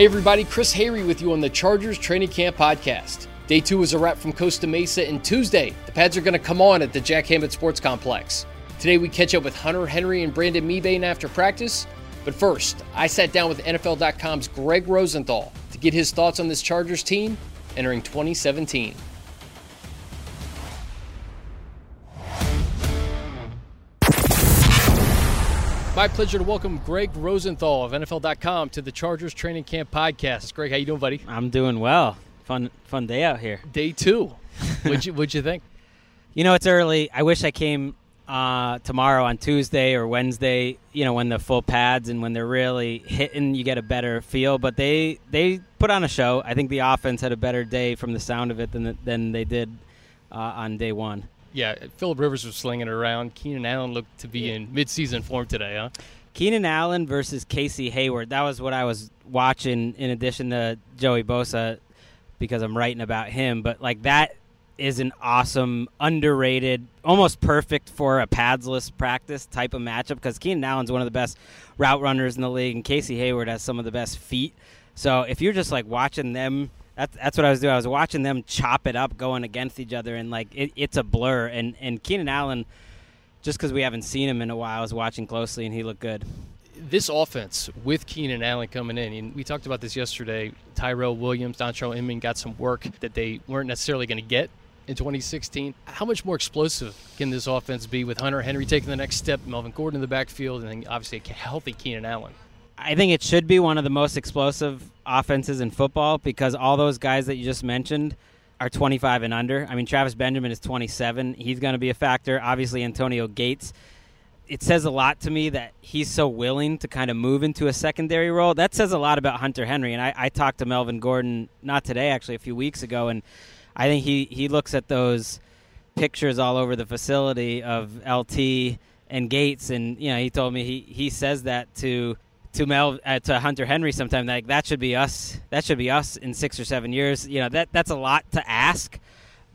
Hey, everybody, Chris Hayre with you on the Chargers Training Camp Podcast. Day two is a wrap from Costa Mesa, and Tuesday, the pads are going to come on at the Jack Hammett Sports Complex. Today, we catch up with Hunter Henry and Brandon Mebane after practice. But first, I sat down with NFL.com's Greg Rosenthal to get his thoughts on this Chargers team entering 2017. My pleasure to welcome Greg Rosenthal of NFL.com to the Chargers Training Camp Podcast. Greg, how you doing, buddy? I'm doing well. Fun, fun day out here. Day two. What'd you, what'd you think? You know, it's early. I wish I came uh, tomorrow on Tuesday or Wednesday. You know, when the full pads and when they're really hitting, you get a better feel. But they they put on a show. I think the offense had a better day from the sound of it than than they did uh, on day one. Yeah, Philip Rivers was slinging it around. Keenan Allen looked to be in midseason form today, huh? Keenan Allen versus Casey Hayward. That was what I was watching. In addition to Joey Bosa, because I'm writing about him. But like that is an awesome, underrated, almost perfect for a padsless practice type of matchup because Keenan Allen's one of the best route runners in the league, and Casey Hayward has some of the best feet. So if you're just like watching them that's that's what I was doing. I was watching them chop it up, going against each other, and like it, it's a blur. And and Keenan Allen, just because we haven't seen him in a while, I was watching closely, and he looked good. This offense with Keenan Allen coming in, and we talked about this yesterday. Tyrell Williams, Dontrelle Inman got some work that they weren't necessarily going to get in 2016. How much more explosive can this offense be with Hunter Henry taking the next step, Melvin Gordon in the backfield, and then obviously a healthy Keenan Allen? I think it should be one of the most explosive offenses in football because all those guys that you just mentioned are 25 and under. I mean, Travis Benjamin is 27. He's going to be a factor. Obviously, Antonio Gates. It says a lot to me that he's so willing to kind of move into a secondary role. That says a lot about Hunter Henry. And I, I talked to Melvin Gordon, not today, actually, a few weeks ago, and I think he, he looks at those pictures all over the facility of LT and Gates, and you know, he told me he, he says that to to Mel uh, to Hunter Henry sometime like that should be us that should be us in 6 or 7 years you know that that's a lot to ask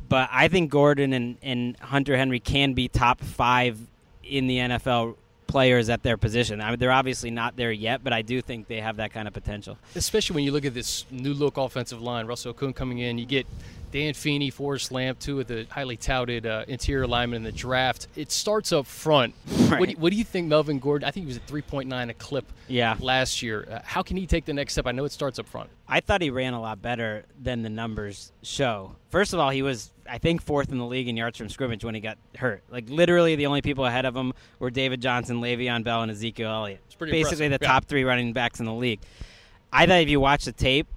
but I think Gordon and, and Hunter Henry can be top 5 in the NFL players at their position. I mean, they're obviously not there yet, but I do think they have that kind of potential. Especially when you look at this new look offensive line. Russell Okung coming in, you get Dan Feeney, Forrest Lamp, two of the highly touted uh, interior linemen in the draft. It starts up front. Right. What, do you, what, do you, think Melvin Gordon? I think he was at 3.9 a clip yeah. last year. Uh, how can he take the next step? I know it starts up front. I thought he ran a lot better than the numbers show. First of all, he was, I think, fourth in the league in yards from scrimmage when he got hurt. Like, literally, the only people ahead of him were David Johnson, Le'Veon Bell, and Ezekiel Elliott. Basically, impressive. the yeah. top three running backs in the league. I thought if you watch the tape,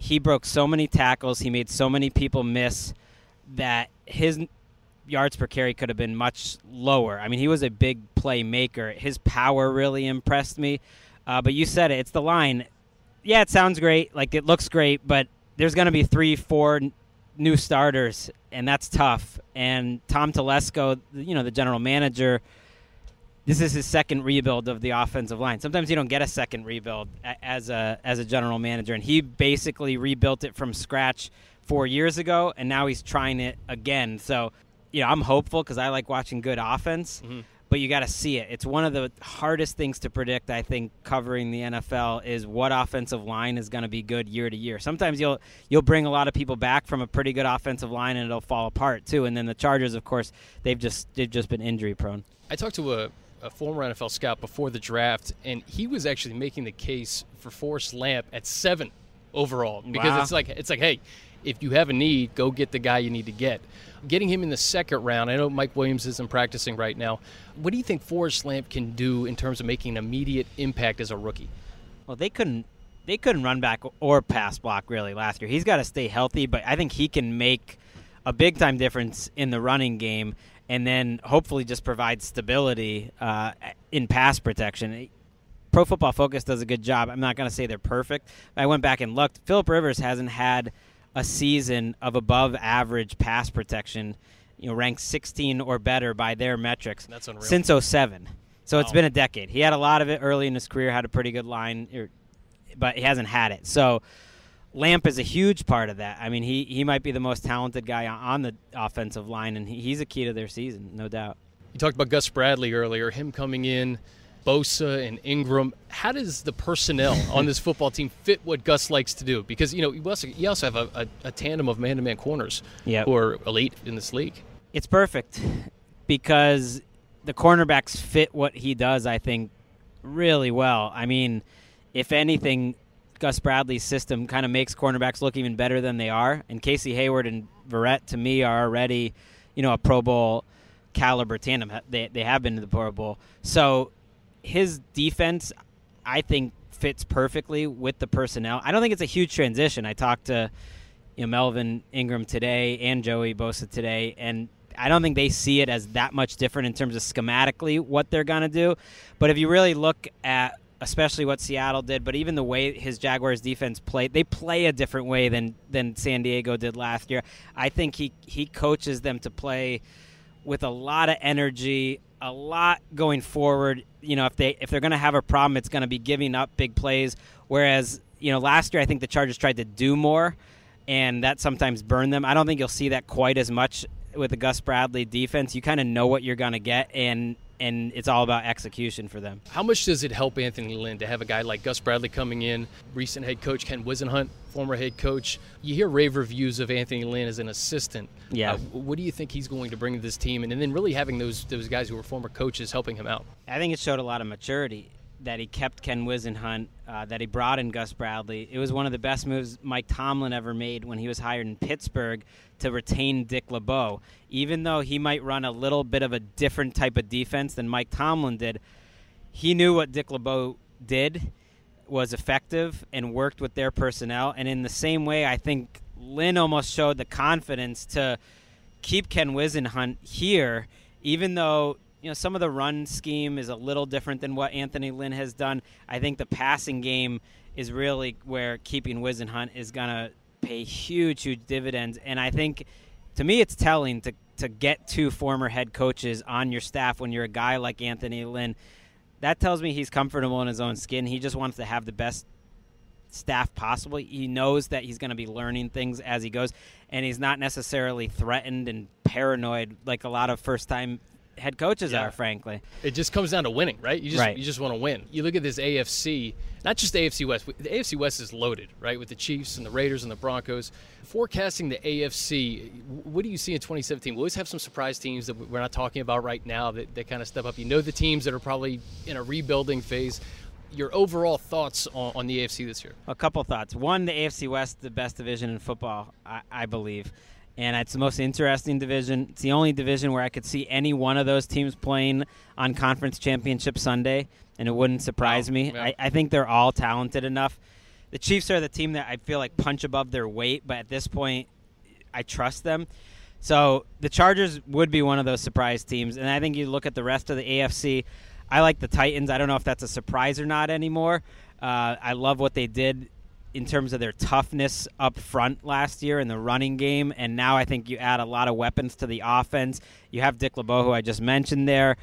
he broke so many tackles, he made so many people miss that his yards per carry could have been much lower. I mean, he was a big playmaker. His power really impressed me. Uh, but you said it, it's the line. Yeah, it sounds great, like it looks great, but there's going to be three, four n- new starters, and that's tough. And Tom Telesco, you know, the general manager this is his second rebuild of the offensive line. Sometimes you don't get a second rebuild as a as a general manager, and he basically rebuilt it from scratch four years ago, and now he's trying it again. So, you know, I'm hopeful because I like watching good offense. Mm-hmm. But you got to see it. It's one of the hardest things to predict. I think covering the NFL is what offensive line is going to be good year to year. Sometimes you'll you'll bring a lot of people back from a pretty good offensive line, and it'll fall apart too. And then the Chargers, of course, they've just they've just been injury prone. I talked to a a former NFL scout before the draft, and he was actually making the case for Forrest Lamp at seven overall because wow. it's like it's like, hey, if you have a need, go get the guy you need to get. Getting him in the second round, I know Mike Williams isn't practicing right now. What do you think Forrest Lamp can do in terms of making an immediate impact as a rookie? Well, they couldn't they couldn't run back or pass block really last year. He's got to stay healthy, but I think he can make a big time difference in the running game and then hopefully just provide stability uh, in pass protection. Pro Football Focus does a good job. I'm not going to say they're perfect. I went back and looked. Philip Rivers hasn't had a season of above average pass protection, you know, ranked 16 or better by their metrics since 07. So wow. it's been a decade. He had a lot of it early in his career, had a pretty good line, er, but he hasn't had it. So Lamp is a huge part of that. I mean, he, he might be the most talented guy on the offensive line, and he, he's a key to their season, no doubt. You talked about Gus Bradley earlier, him coming in Bosa and Ingram. How does the personnel on this football team fit what Gus likes to do? Because you know you also, you also have a, a, a tandem of man-to-man corners Yep. who are elite in this league. It's perfect because the cornerbacks fit what he does, I think, really well. I mean, if anything, Gus Bradley's system kind of makes cornerbacks look even better than they are. And Casey Hayward and Verrett, to me, are already, you know, a Pro Bowl caliber tandem. They, they have been to the Pro Bowl. So his defense, I think, fits perfectly with the personnel. I don't think it's a huge transition. I talked to you know, Melvin Ingram today and Joey Bosa today, and I don't think they see it as that much different in terms of schematically what they're going to do. But if you really look at especially what Seattle did, but even the way his Jaguars defense played, they play a different way than than San Diego did last year. I think he he coaches them to play with a lot of energy, a lot going forward. You know, if they if they're going to have a problem, it's going to be giving up big plays. Whereas you know last year, I think the Chargers tried to do more, and that sometimes burned them. I don't think you'll see that quite as much with the Gus Bradley defense. You kind of know what you're going to get, and and it's all about execution for them. How much does it help Anthony Lynn to have a guy like Gus Bradley coming in, recent head coach Ken Whisenhunt, former head coach? You hear rave reviews of Anthony Lynn as an assistant. Yeah. Uh, what do you think he's going to bring to this team? And, and then really having those those guys who were former coaches helping him out. I think it showed a lot of maturity that he kept Ken Whisenhunt, uh, that he brought in Gus Bradley. It was one of the best moves Mike Tomlin ever made when he was hired in Pittsburgh to retain Dick LeBeau. Even though he might run a little bit of a different type of defense than Mike Tomlin did, he knew what Dick LeBeau did was effective and worked with their personnel. And in the same way, I think Lynn almost showed the confidence to keep Ken Whisenhunt here, even though you know some of the run scheme is a little different than what Anthony Lynn has done. I think the passing game is really where keeping Whisenhunt is gonna pay huge, huge dividends. And I think to me, it's telling to to get two former head coaches on your staff when you're a guy like Anthony Lynn. That tells me he's comfortable in his own skin. He just wants to have the best staff possible. He knows that he's going to be learning things as he goes, and he's not necessarily threatened and paranoid like a lot of first time head coaches Yeah. are, frankly. It just comes down to winning, right? You just Right. you just want to win. You look at this AFC, not just AFC West. The AFC West is loaded, right, with the Chiefs and the Raiders and the Broncos. Forecasting the AFC, what do you see in 2017? We always have some surprise teams that we're not talking about right now that, that kind of step up. You know the teams that are probably in a rebuilding phase. Your overall thoughts on, on the AFC this year? A couple thoughts. One, the AFC West, the best division in football, I, I believe. And it's the most interesting division. It's the only division where I could see any one of those teams playing on Conference Championship Sunday, and it wouldn't surprise Wow. me. Yeah. I, I think they're all talented enough. The Chiefs are the team that I feel like punch above their weight, but at this point, I trust them. So the Chargers would be one of those surprise teams, and I think you look at the rest of the AFC. I like the Titans. I don't know if that's a surprise or not anymore. Uh, I love what they did in terms of their toughness up front last year in the running game, and now I think you add a lot of weapons to the offense. You have Dick LeBeau, who I just mentioned there.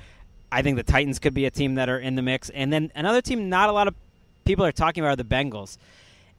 I think the Titans could be a team that are in the mix, and then another team not a lot of people are talking about are the Bengals.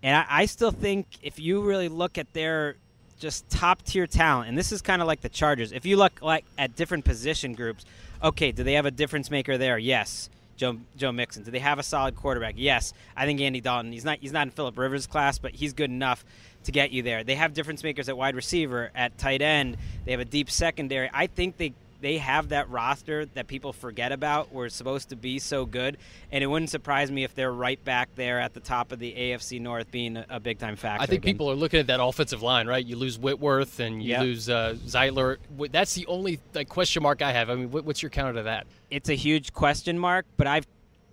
And I, I still think if you really look at their just top tier talent, and this is kind of like the Chargers. If you look like at different position groups, okay, do they have a difference maker there? Yes. Joe Joe Mixon. Do they have a solid quarterback? Yes. I think Andy Dalton. He's not he's not in Philip Rivers' class, but he's good enough to get you there. They have difference makers at wide receiver, at tight end. They have a deep secondary. I think they they have that roster that people forget about. We're supposed to be so good, and it wouldn't surprise me if they're right back there at the top of the AFC North, being a, a big time factor. I think again. people are looking at that offensive line, right? You lose Whitworth and you Yep. lose uh, Zeitler. That's the only like, question mark I have. I mean, what, what's your counter to that? it's a huge question mark, but I've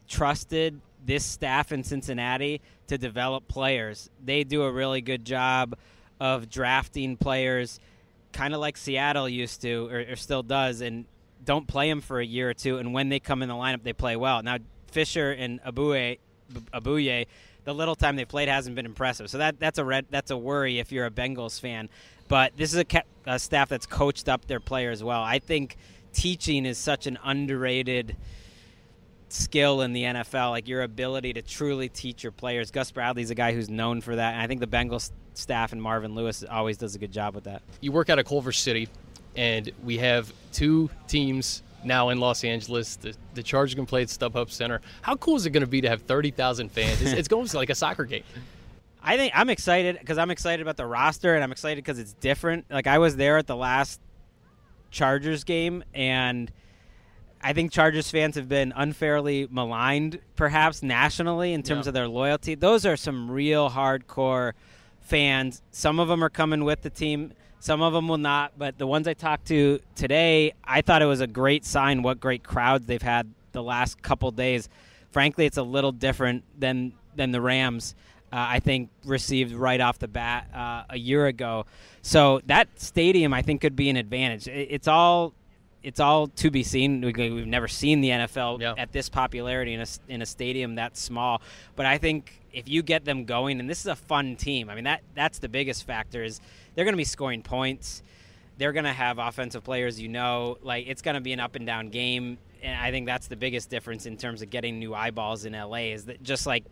trusted this staff in Cincinnati to develop players. They do a really good job of drafting players, kind of like Seattle used to, or, or still does, and don't play them for a year or two. And when they come in the lineup, they play well. Now Fisher and Ogbuehi, Ogbuehi, the little time they played hasn't been impressive. So that that's a red that's a worry if you're a Bengals fan. But this is a, a staff that's coached up their players well. I think teaching is such an underrated skill in the NFL, like your ability to truly teach your players. Gus Bradley's a guy who's known for that, and I think the Bengals staff and Marvin Lewis always does a good job with that. You work out of Culver City, and we have two teams now in Los Angeles. The, the Chargers can play at StubHub Center. How cool is it going to be to have 30,000 fans? It's, it's almost like a soccer game. I think I'm excited because I'm excited about the roster and I'm excited because it's different. Like I was there at the last Chargers game and I think Chargers fans have been unfairly maligned, perhaps nationally, in terms Yeah. of their loyalty. Those are some real hardcore fans. Some of them are coming with the team, some of them will not. But the ones I talked to today, I thought it was a great sign what great crowds they've had the last couple days. Frankly, it's a little different than than the Rams. Uh, I think received right off the bat uh, a year ago. So that stadium, I think, could be an advantage. It, it's all it's all to be seen. We- We've never seen the NFL Yeah. at this popularity in a, in a stadium that small. But I think if you get them going, and this is a fun team. I mean that that's the biggest factor is they're going to be scoring points. They're going to have offensive players. You know, like it's going to be an up and down game. And I think that's the biggest difference in terms of getting new eyeballs in LA. Is that just like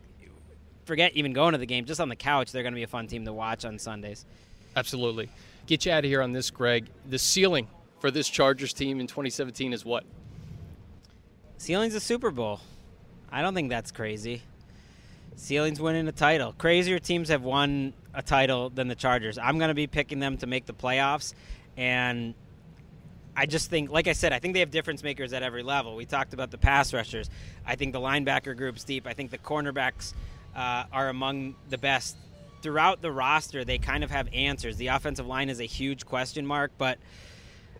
forget even going to the game, just on the couch, they're going to be a fun team to watch on Sundays. Absolutely. Get you out of here on this, Greg. The ceiling for this Chargers team in 2017 is what? Ceiling's a Super Bowl. I don't think that's crazy. Ceiling's winning a title. Crazier teams have won a title than the Chargers. I'm going to be picking them to make the playoffs, and I just think, like I said, I think they have difference makers at every level. We talked about the pass rushers. I think the linebacker group's deep. I think the cornerbacks uh, are among the best. Throughout the roster, they kind of have answers. The offensive line is a huge question mark, but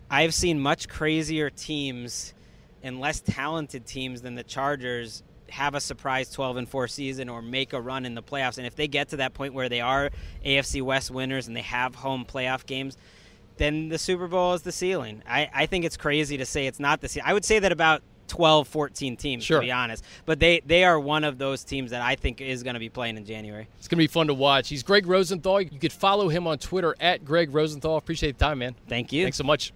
I've seen much crazier teams and less talented teams than the Chargers have a surprise 12 and 4 season or make a run in the playoffs. And if they get to that point where they are AFC West winners and they have home playoff games, then the Super Bowl is the ceiling. I, I think it's crazy to say it's not the ceiling. I would say that about 12, 14 teams, Sure. to be honest. But they, they are one of those teams that I think is going to be playing in January. It's going to be fun to watch. He's Greg Rosenthal. You could follow him on Twitter at Greg Rosenthal. Appreciate the time, man. Thank you. Thanks so much.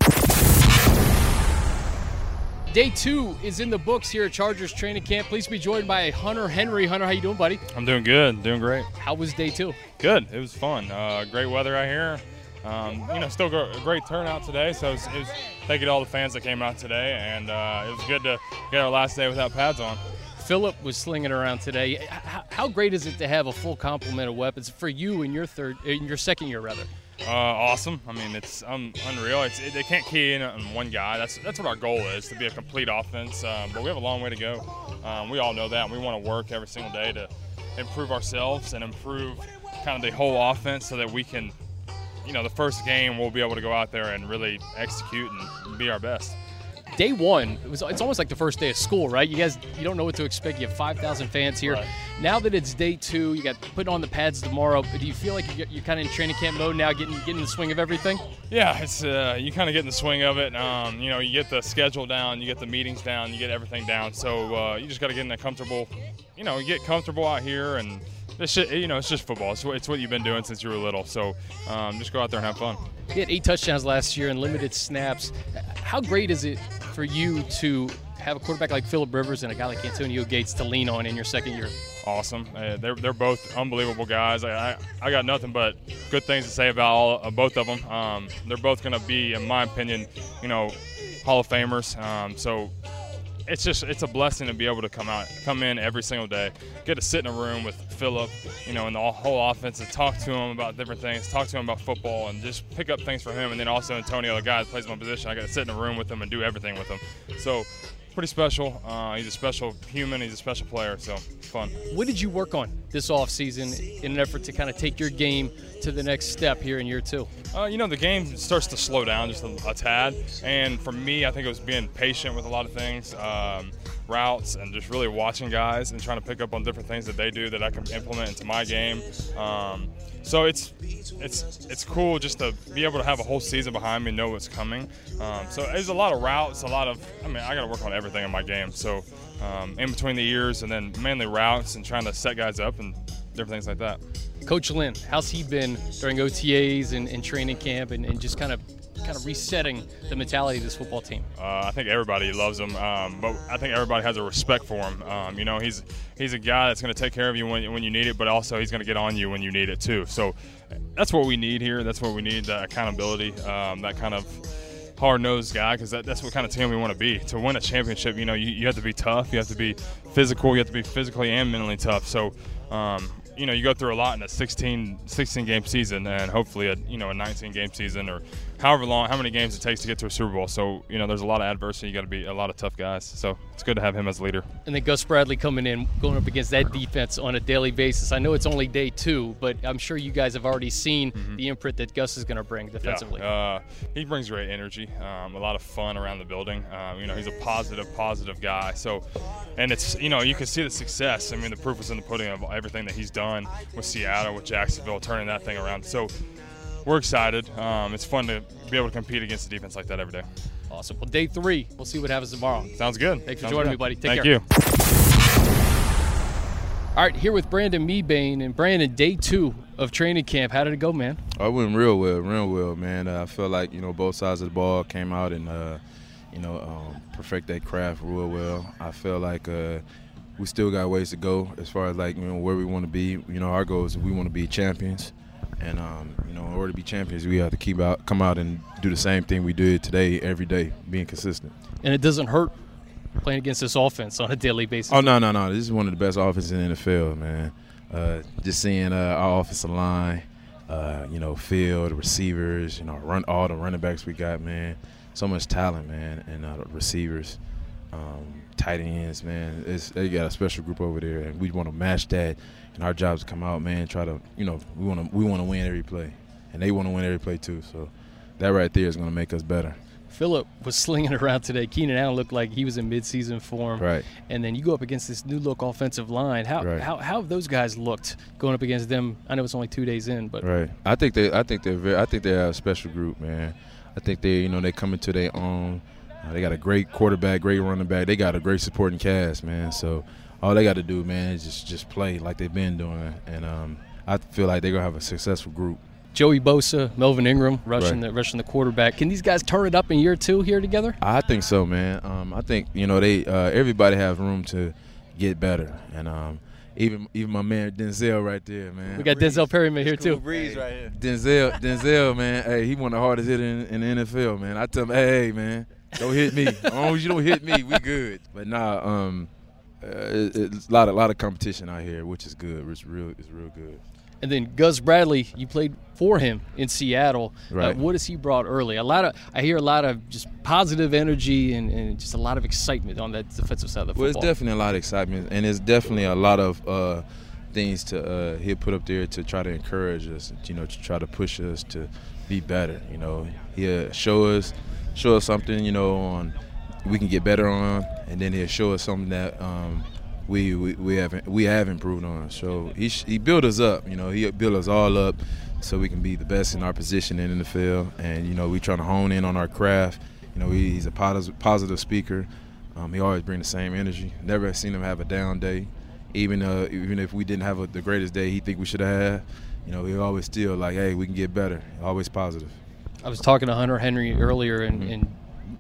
Day two is in the books here at Chargers training camp. Please be joined by Hunter Henry. Hunter, how you doing, buddy? I'm doing good, doing great. How was day two? Good. It was fun. Uh, great weather out here. Um, you know, still a great turnout today. So it was, it was thank you to all the fans that came out today, and uh, it was good to get our last day without pads on. Philip was slinging around today. How, how great is it to have a full complement of weapons for you in your third, in your second year, rather? Uh, awesome. I mean, it's um, unreal. It's, it, they can't key in on one guy. That's that's what our goal is to be a complete offense. Um, but we have a long way to go. Um, we all know that. And we want to work every single day to improve ourselves and improve kind of the whole offense so that we can, you know, the first game we'll be able to go out there and really execute and be our best. Day one, it was, it's almost like the first day of school, right? You guys, you don't know what to expect. You have 5,000 fans here. Right. Now that it's day two, you got putting on the pads tomorrow. Do you feel like you're, you're kind of in training camp mode now, getting getting the swing of everything? Yeah, it's uh, you kind of get in the swing of it. Um, you know, you get the schedule down, you get the meetings down, you get everything down. So uh, you just got to get in that comfortable. You know, you get comfortable out here, and it's just, you know, it's just football. It's, what- it's what you've been doing since you were little. So um, just go out there and have fun. You had eight touchdowns last year and limited snaps. How great is it for you to have a quarterback like Philip Rivers and a guy like Antonio Gates to lean on in your second year? Awesome. Uh, they're, they're both unbelievable guys. I, I, I got nothing but good things to say about all uh, both of them. Um, they're both going to be, in my opinion, you know, Hall of Famers. Um, so it's just it's a blessing to be able to come out, come in every single day, get to sit in a room with Philip, you know, and the whole offense, and talk to him about different things, talk to him about football, and just pick up things from him. And then also Antonio, the guy that plays my position, I got to sit in a room with him and do everything with him. So pretty special. Uh, he's a special human. He's a special player. So fun. What did you work on this offseason in an effort to kind of take your game to the next step here in year two? Uh, you know, the game starts to slow down just a, a tad. And for me, I think it was being patient with a lot of things, um, routes, and just really watching guys and trying to pick up on different things that they do that I can implement into my game. Um, so it's it's it's cool just to be able to have a whole season behind me, know what's coming. Um, so there's a lot of routes, a lot of. I mean, I got to work on everything in my game. So um, in between the years, and then mainly routes and trying to set guys up and different things like that. Coach Lynn, how's he been during OTAs and, and training camp and, and just kind of kind of resetting the mentality of this football team? Uh, I think everybody loves him, um, but I think everybody has a respect for him. Um, you know, he's he's a guy that's going to take care of you when, when you need it, but also he's going to get on you when you need it too. So that's what we need here. That's what we need. That accountability, um, that kind of hard nosed guy because that, that's what kind of team we want to be. To win a championship, you know, you, you have to be tough, you have to be physical, you have to be physically and mentally tough. So, um, you know, you go through a lot in a 16, 16 game season, and hopefully a you know a 19 game season or however long, how many games it takes to get to a Super Bowl. So you know, there's a lot of adversity. You got to be a lot of tough guys. So it's good to have him as leader. And then Gus Bradley coming in, going up against that defense on a daily basis. I know it's only day two, but I'm sure you guys have already seen mm-hmm. the imprint that Gus is going to bring defensively. Yeah, uh, he brings great energy, um, a lot of fun around the building. Um, you know, he's a positive, positive guy. So, and it's you know you can see the success. I mean, the proof was in the pudding of everything that he's done with Seattle, with Jacksonville, turning that thing around. So we're excited. Um, it's fun to be able to compete against a defense like that every day. Awesome. Well, day three, we'll see what happens tomorrow. Sounds good. Thanks Sounds for joining good. me, buddy. Take Thank care. you. All right, here with Brandon Mebane. And Brandon, day two of training camp. How did it go, man? I went real well, real well, man. Uh, I feel like, you know, both sides of the ball came out and, uh, you know, um, perfect that craft real well. I feel like uh, we still got ways to go as far as, like, you know, where we want to be. You know, our goal is we want to be champions. And um, you know, in order to be champions, we have to keep out, come out, and do the same thing we did today, every day, being consistent. And it doesn't hurt playing against this offense on a daily basis. Oh no, no, no! This is one of the best offenses in the NFL, man. Uh, just seeing uh, our offensive line, uh, you know, field receivers, you know, run all the running backs we got, man. So much talent, man, and uh, receivers, um, tight ends, man. It's, they got a special group over there, and we want to match that and our job is to come out, man, try to, you know, we want to we want to win every play, and they want to win every play too. So that right there is going to make us better. Philip was slinging around today. Keenan Allen looked like he was in midseason form. Right. And then you go up against this new look offensive line. How, right. how, how have those guys looked going up against them? I know it's only two days in, but right. I think they I think they're very I think they're a special group, man. I think they you know they come into their own. Uh, they got a great quarterback, great running back. They got a great supporting cast, man. So all they got to do, man, is just just play like they've been doing, and um, I feel like they're gonna have a successful group. Joey Bosa, Melvin Ingram rushing right. the rushing the quarterback. Can these guys turn it up in year two here together? I think so, man. Um, I think you know they uh, everybody has room to get better, and um, even even my man Denzel right there, man. We got Breeze. Denzel Perryman here cool too. Breeze right here. Denzel, Denzel, man. Hey, he one of the hardest hitters in, in, the NFL, man. I tell him, hey, man, don't hit me. as long as you don't hit me, we good. But nah, um, uh, it, it's a lot of lot of competition out here, which is good. It's real, it's real good. And then Gus Bradley, you played for him in Seattle. Uh, right. Uh, what has he brought early? A lot of I hear a lot of just positive energy and, and, just a lot of excitement on that defensive side of the football. Well, it's definitely a lot of excitement, and it's definitely a lot of uh, things to uh, he'll put up there to try to encourage us. You know, to try to push us to be better. You know, he'll show us show us something. You know, on we can get better on, and then he'll show us something that um, we, we we haven't we have improved on. So he he built us up. You know, he built us all up so we can be the best in our position and in the field. And you know, we trying to hone in on our craft. You know, he's a positive positive speaker. Um, he always brings the same energy. Never seen him have a down day. Even uh, even if we didn't have a, the greatest day, he think we should have had. You know, he always still like, hey, we can get better. Always positive. I was talking to Hunter Henry earlier, and, mm-hmm. and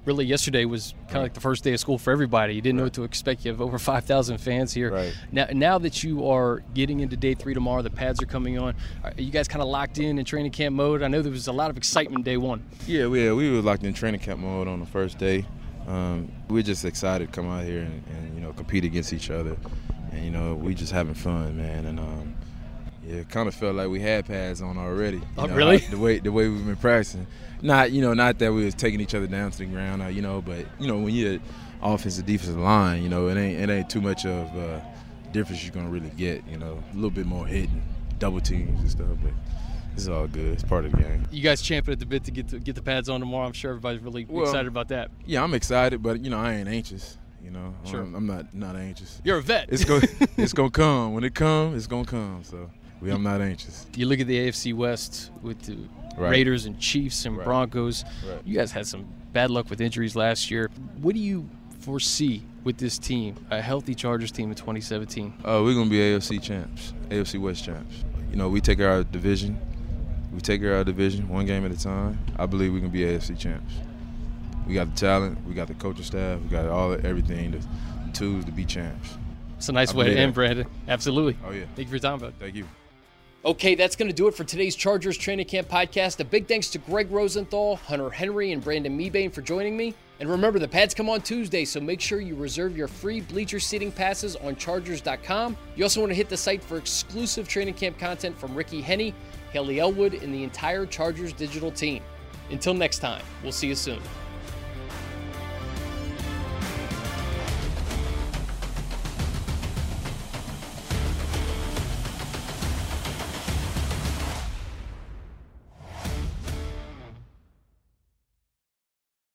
really yesterday was kind of like the first day of school for everybody. You didn't right. know what to expect. You have over 5,000 fans here. Right. Now, now that you are getting into day three tomorrow, the pads are coming on. Are you guys kind of locked in in training camp mode? I know there was a lot of excitement day one. Yeah, we, we were locked in training camp mode on the first day. Um, we're just excited to come out here and, and, you know compete against each other, and you know we just having fun, man. And um, yeah, it kind of felt like we had pads on already. Oh, know, really? the way the way we've been practicing. Not you know not that we was taking each other down to the ground, uh, you know, but you know when you're offensive defensive line, you know it ain't it ain't too much of uh, difference you're gonna really get. You know, a little bit more hitting, double teams and stuff, but. It's all good. It's part of the game. You guys champing at the bit to get to get the pads on tomorrow. I'm sure everybody's really well, excited about that. Yeah, I'm excited, but you know I ain't anxious. You know, sure. I'm, I'm not not anxious. You're a vet. It's going it's gonna come when it comes. It's gonna come. So we, I'm not anxious. You look at the AFC West with the right. Raiders and Chiefs and right. Broncos. Right. You guys had some bad luck with injuries last year. What do you foresee with this team, a healthy Chargers team in 2017? Uh, we're gonna be AFC champs, AFC West champs. You know, we take our division. We take care of our division one game at a time. I believe we can be AFC champs. We got the talent, we got the coaching staff, we got all everything, the tools to be champs. It's a nice I way to end, Brandon. Absolutely. Oh yeah. Thank you for your time, bud. Thank you. Okay, that's going to do it for today's Chargers Training Camp podcast. A big thanks to Greg Rosenthal, Hunter Henry, and Brandon Mebane for joining me. And remember, the pads come on Tuesday, so make sure you reserve your free bleacher seating passes on Chargers.com. You also want to hit the site for exclusive training camp content from Ricky Henne, Haley Elwood, and the entire Chargers digital team. Until next time, we'll see you soon.